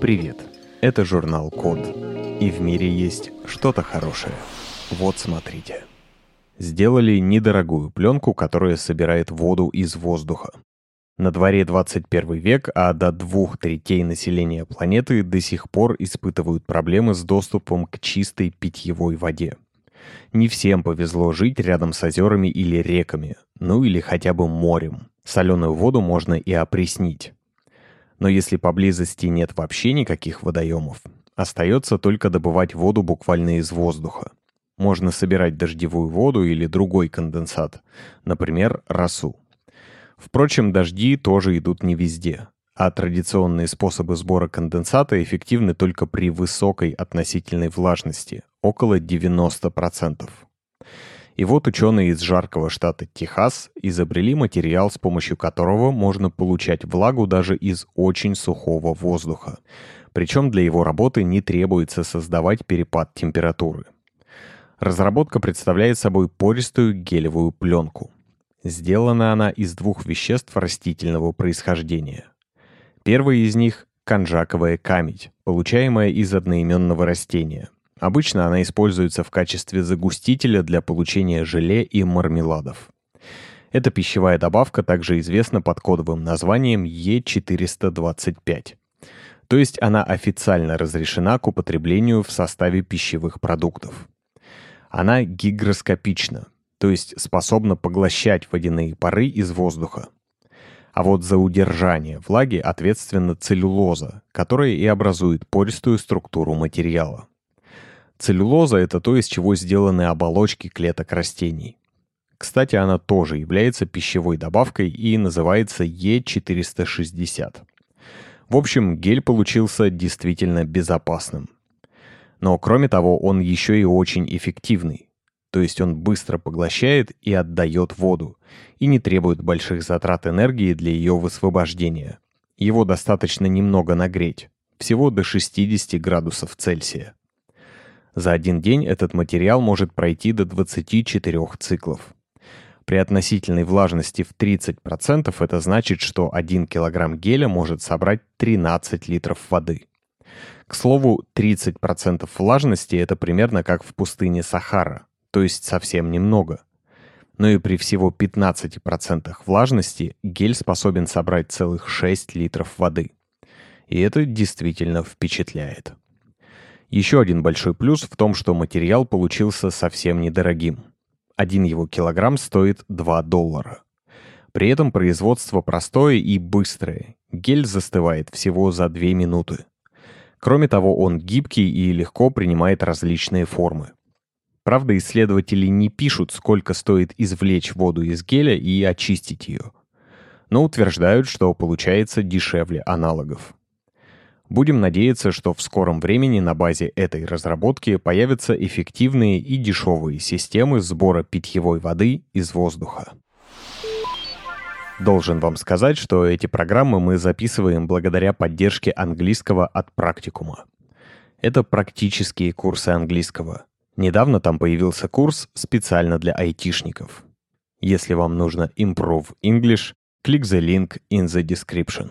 Привет, это журнал Код. И в мире есть что-то хорошее. Вот смотрите. Сделали недорогую пленку, которая собирает воду из воздуха. На дворе 21 век, а до двух третей населения планеты до сих пор испытывают проблемы с доступом к чистой питьевой воде. Не всем повезло жить рядом с озерами или реками, ну или хотя бы морем. Соленую воду можно и опреснить. Но если поблизости нет вообще никаких водоемов, остается только добывать воду буквально из воздуха. Можно собирать дождевую воду или другой конденсат, например, росу. Впрочем, дожди тоже идут не везде, а традиционные способы сбора конденсата эффективны только при высокой относительной влажности, около 90%. И вот ученые из жаркого штата Техас изобрели материал, с помощью которого можно получать влагу даже из очень сухого воздуха. Причем для его работы не требуется создавать перепад температуры. Разработка представляет собой пористую гелевую пленку. Сделана она из двух веществ растительного происхождения. Первый из них – конжаковая камедь, получаемая из одноименного растения – Обычно она используется в качестве загустителя для получения желе и мармеладов. Эта пищевая добавка также известна под кодовым названием Е425. То есть она официально разрешена к употреблению в составе пищевых продуктов. Она гигроскопична, то есть способна поглощать водяные пары из воздуха. А вот за удержание влаги ответственна целлюлоза, которая и образует пористую структуру материала. Целлюлоза – это то, из чего сделаны оболочки клеток растений. Кстати, она тоже является пищевой добавкой и называется Е460. В общем, гель получился действительно безопасным. Но кроме того, он еще и очень эффективный. То есть он быстро поглощает и отдает воду, и не требует больших затрат энергии для ее высвобождения. Его достаточно немного нагреть, всего до 60 градусов Цельсия. За один день этот материал может пройти до 24 циклов. При относительной влажности в 30% это значит, что 1 кг геля может собрать 13 литров воды. К слову, 30% влажности это примерно как в пустыне Сахара, то есть совсем немного. Но и при всего 15% влажности гель способен собрать целых 6 литров воды. И это действительно впечатляет. Еще один большой плюс в том, что материал получился совсем недорогим. Один его килограмм стоит 2 доллара. При этом производство простое и быстрое. Гель застывает всего за 2 минуты. Кроме того, он гибкий и легко принимает различные формы. Правда, исследователи не пишут, сколько стоит извлечь воду из геля и очистить ее. Но утверждают, что получается дешевле аналогов. Будем надеяться, что в скором времени на базе этой разработки появятся эффективные и дешевые системы сбора питьевой воды из воздуха. Должен вам сказать, что эти программы мы записываем благодаря поддержке английского от практикума. Это практические курсы английского. Недавно там появился курс специально для айтишников. Если вам нужно Improve English, click the link in the description.